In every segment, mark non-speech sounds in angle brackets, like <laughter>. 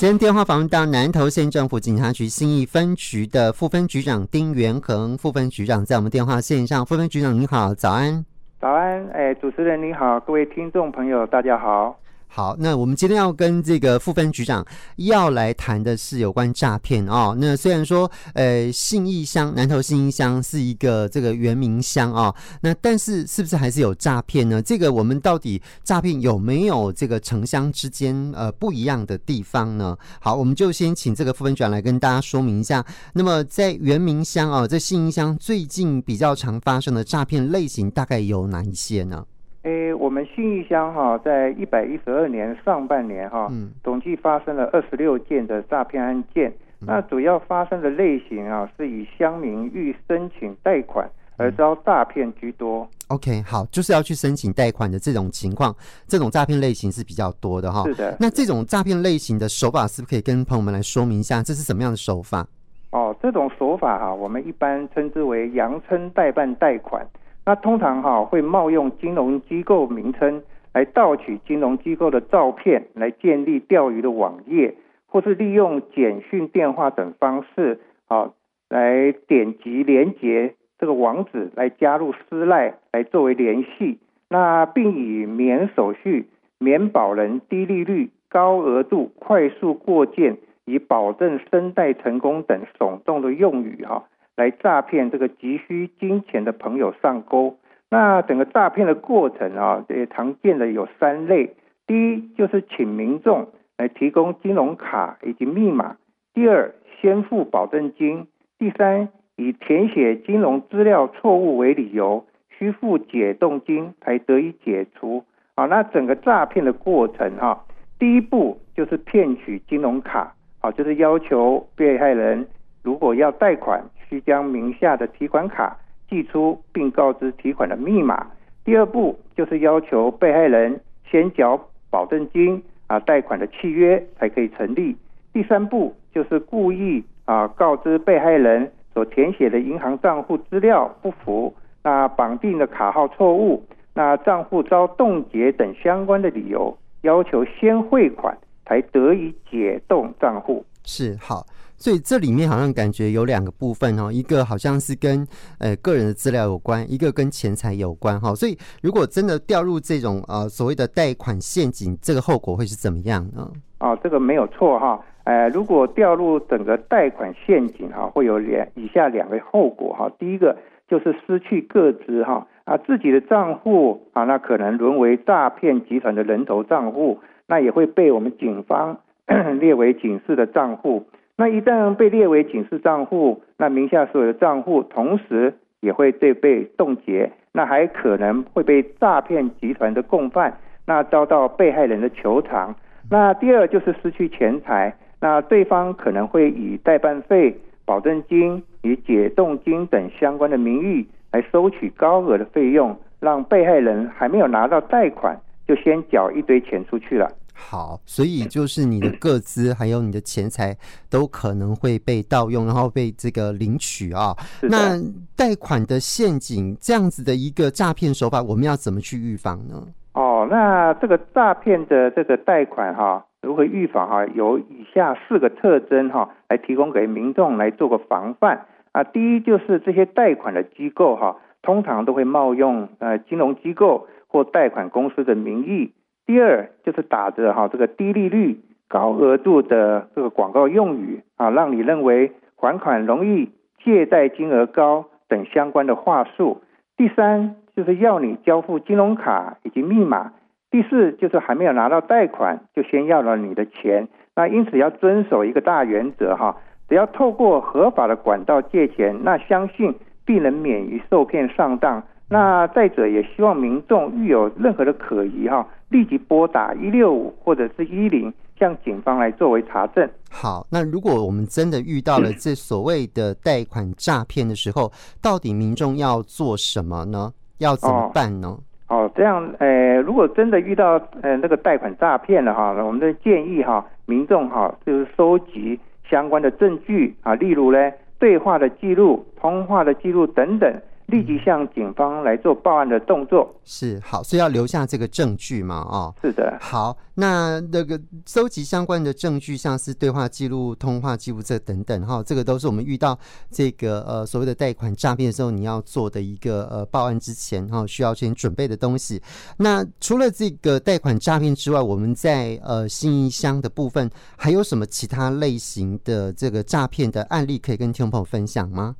今天电话访问到南投县政府警察局新义分局的副分局长丁元恒，副分局长在我们电话线上。副分局长你好，早安。早安，哎，主持人你好，各位听众朋友大家好。好，那我们今天要跟这个副分局长要来谈的是有关诈骗哦。那虽然说，呃，信义乡南投信义乡是一个这个原民乡哦，那但是是不是还是有诈骗呢？这个我们到底诈骗有没有这个城乡之间呃不一样的地方呢？好，我们就先请这个副分局长来跟大家说明一下。那么在原民乡哦，在信义乡最近比较常发生的诈骗类型大概有哪一些呢？诶，我们信义乡哈，在一百一十二年上半年哈，嗯，总计发生了二十六件的诈骗案件。嗯、那主要发生的类型啊，是以乡民欲申请贷款而遭诈骗居多。OK，好，就是要去申请贷款的这种情况，这种诈骗类型是比较多的哈。是的。那这种诈骗类型的手法，是不是可以跟朋友们来说明一下，这是什么样的手法？哦，这种手法哈，我们一般称之为佯称代办贷款。那通常哈会冒用金融机构名称来盗取金融机构的照片，来建立钓鱼的网页，或是利用简讯、电话等方式啊来点击连接这个网址来加入私赖来作为联系，那并以免手续、免保人、低利率、高额度、快速过件，以保证申贷成功等耸动的用语哈。来诈骗这个急需金钱的朋友上钩。那整个诈骗的过程啊，也常见的有三类。第一就是请民众来提供金融卡以及密码；第二，先付保证金；第三，以填写金融资料错误为理由，需付解冻金才得以解除。啊，那整个诈骗的过程哈，第一步就是骗取金融卡，啊，就是要求被害人如果要贷款。需将名下的提款卡寄出，并告知提款的密码。第二步就是要求被害人先缴保证金啊，贷款的契约才可以成立。第三步就是故意啊告知被害人所填写的银行账户资料不符，那绑定的卡号错误，那账户遭冻结等相关的理由，要求先汇款才得以解冻账户。是好。所以这里面好像感觉有两个部分哦，一个好像是跟呃个人的资料有关，一个跟钱财有关哈。所以如果真的掉入这种呃所谓的贷款陷阱，这个后果会是怎么样呢？哦，这个没有错哈。呃，如果掉入整个贷款陷阱哈，会有两以下两个后果哈。第一个就是失去个资哈啊，自己的账户啊，那可能沦为诈骗集团的人头账户，那也会被我们警方 <coughs> 列为警示的账户。那一旦被列为警示账户，那名下所有的账户同时也会被被冻结，那还可能会被诈骗集团的共犯，那遭到被害人的求偿。那第二就是失去钱财，那对方可能会以代办费、保证金、以解冻金等相关的名义来收取高额的费用，让被害人还没有拿到贷款，就先缴一堆钱出去了。好，所以就是你的个资还有你的钱财都可能会被盗用，然后被这个领取啊。那贷款的陷阱这样子的一个诈骗手法，我们要怎么去预防呢？哦，那这个诈骗的这个贷款哈，如何预防哈？有以下四个特征哈，来提供给民众来做个防范啊。第一就是这些贷款的机构哈，通常都会冒用呃金融机构或贷款公司的名义。第二就是打着哈这个低利率、高额度的这个广告用语啊，让你认为还款容易、借贷金额高等相关的话术。第三就是要你交付金融卡以及密码。第四就是还没有拿到贷款就先要了你的钱。那因此要遵守一个大原则哈，只要透过合法的管道借钱，那相信必能免于受骗上当。那再者也希望民众遇有任何的可疑哈。立即拨打一六五或者是一零，向警方来作为查证。好，那如果我们真的遇到了这所谓的贷款诈骗的时候，嗯、到底民众要做什么呢？要怎么办呢？哦，哦这样，呃，如果真的遇到呃那个贷款诈骗了哈，我们的建议哈，民众哈就是收集相关的证据啊，例如呢对话的记录、通话的记录等等。立即向警方来做报案的动作。是好，所以要留下这个证据嘛？哦，是的。好，那那个搜集相关的证据，像是对话记录、通话记录这等等，哈，这个都是我们遇到这个呃所谓的贷款诈骗的时候，你要做的一个呃报案之前哈需要先准备的东西。那除了这个贷款诈骗之外，我们在呃信义乡的部分还有什么其他类型的这个诈骗的案例可以跟听众朋友分享吗？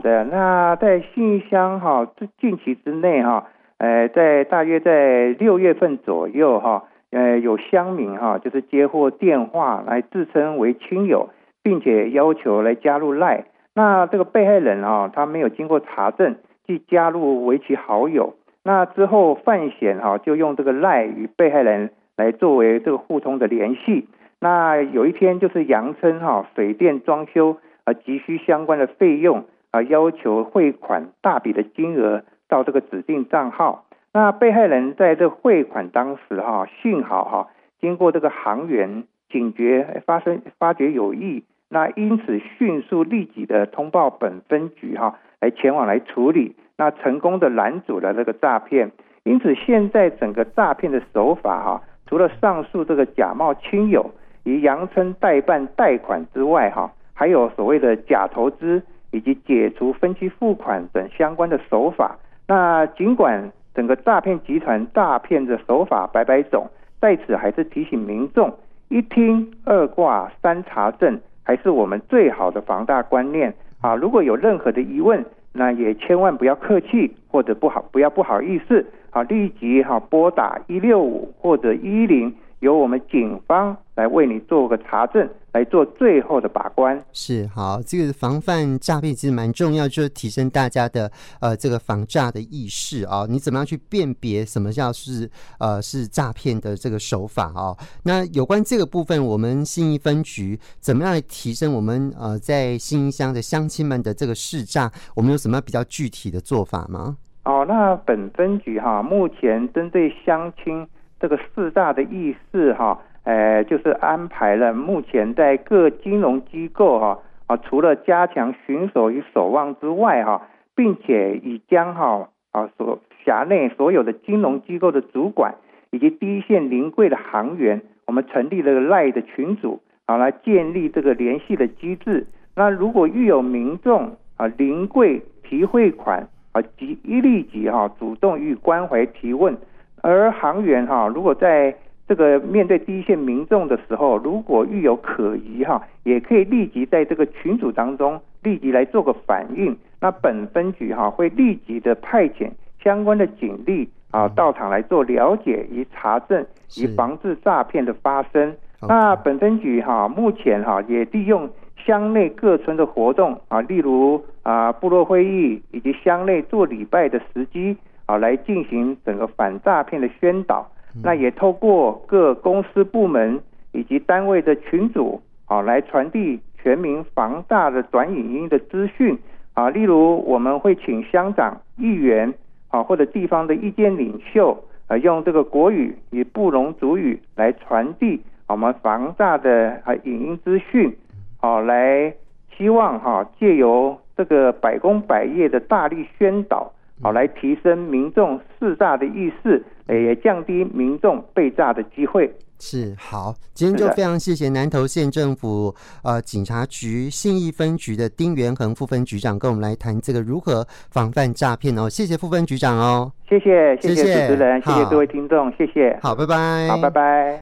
的。那在信箱哈，这近期之内哈，呃，在大约在六月份左右哈，呃，有乡民哈，就是接获电话来自称为亲友，并且要求来加入赖。那这个被害人啊，他没有经过查证，即加入为其好友。那之后范险哈，就用这个赖与被害人来作为这个互通的联系。那有一天就是扬称哈，水电装修。啊，急需相关的费用啊，要求汇款大笔的金额到这个指定账号。那被害人在这汇款当时哈，幸好哈，经过这个行员警觉发生发觉有异，那因此迅速立即的通报本分局哈，来前往来处理，那成功的拦阻了这个诈骗。因此现在整个诈骗的手法哈，除了上述这个假冒亲友以扬称代办贷款之外哈。还有所谓的假投资以及解除分期付款等相关的手法。那尽管整个诈骗集团诈骗的手法百百种，在此还是提醒民众：一听、二挂、三查证，还是我们最好的防诈观念啊！如果有任何的疑问，那也千万不要客气，或者不好不要不好意思啊，立即哈拨打一六五或者一一零。由我们警方来为你做个查证，来做最后的把关。是好，这个防范诈骗其实蛮重要，就是提升大家的呃这个防诈的意识啊。你怎么样去辨别什么叫是呃是诈骗的这个手法啊？那有关这个部分，我们信义分局怎么样来提升我们呃在新义乡的乡亲们的这个识诈？我们有什么比较具体的做法吗？哦，那本分局哈，目前针对乡亲。这个四大的意识哈，呃，就是安排了目前在各金融机构哈啊，除了加强巡守与守望之外哈，并且已将哈啊所辖内所有的金融机构的主管以及第一线临柜的行员，我们成立了赖的群组啊，来建立这个联系的机制。那如果遇有民众啊临柜提汇款啊，即立即哈主动与关怀提问。而航员哈，如果在这个面对第一线民众的时候，如果遇有可疑哈，也可以立即在这个群组当中立即来做个反应。那本分局哈会立即的派遣相关的警力啊到场来做了解与查证，以防治诈骗的发生。那本分局哈目前哈也利用乡内各村的活动啊，例如啊部落会议以及乡内做礼拜的时机。好，来进行整个反诈骗的宣导，那也透过各公司部门以及单位的群组，好，来传递全民防诈的短影音的资讯，啊，例如我们会请乡长、议员，啊，或者地方的意见领袖，啊，用这个国语与布隆族语来传递我们防诈的啊影音资讯，好，来希望哈借由这个百工百业的大力宣导。好，来提升民众识诈的意识，也降低民众被诈的机会。是好，今天就非常谢谢南投县政府呃警察局信义分局的丁元恒副分局长，跟我们来谈这个如何防范诈骗哦。谢谢副分局长哦，谢谢谢谢主持人，谢谢各位听众，谢谢。好，拜拜。好，拜拜。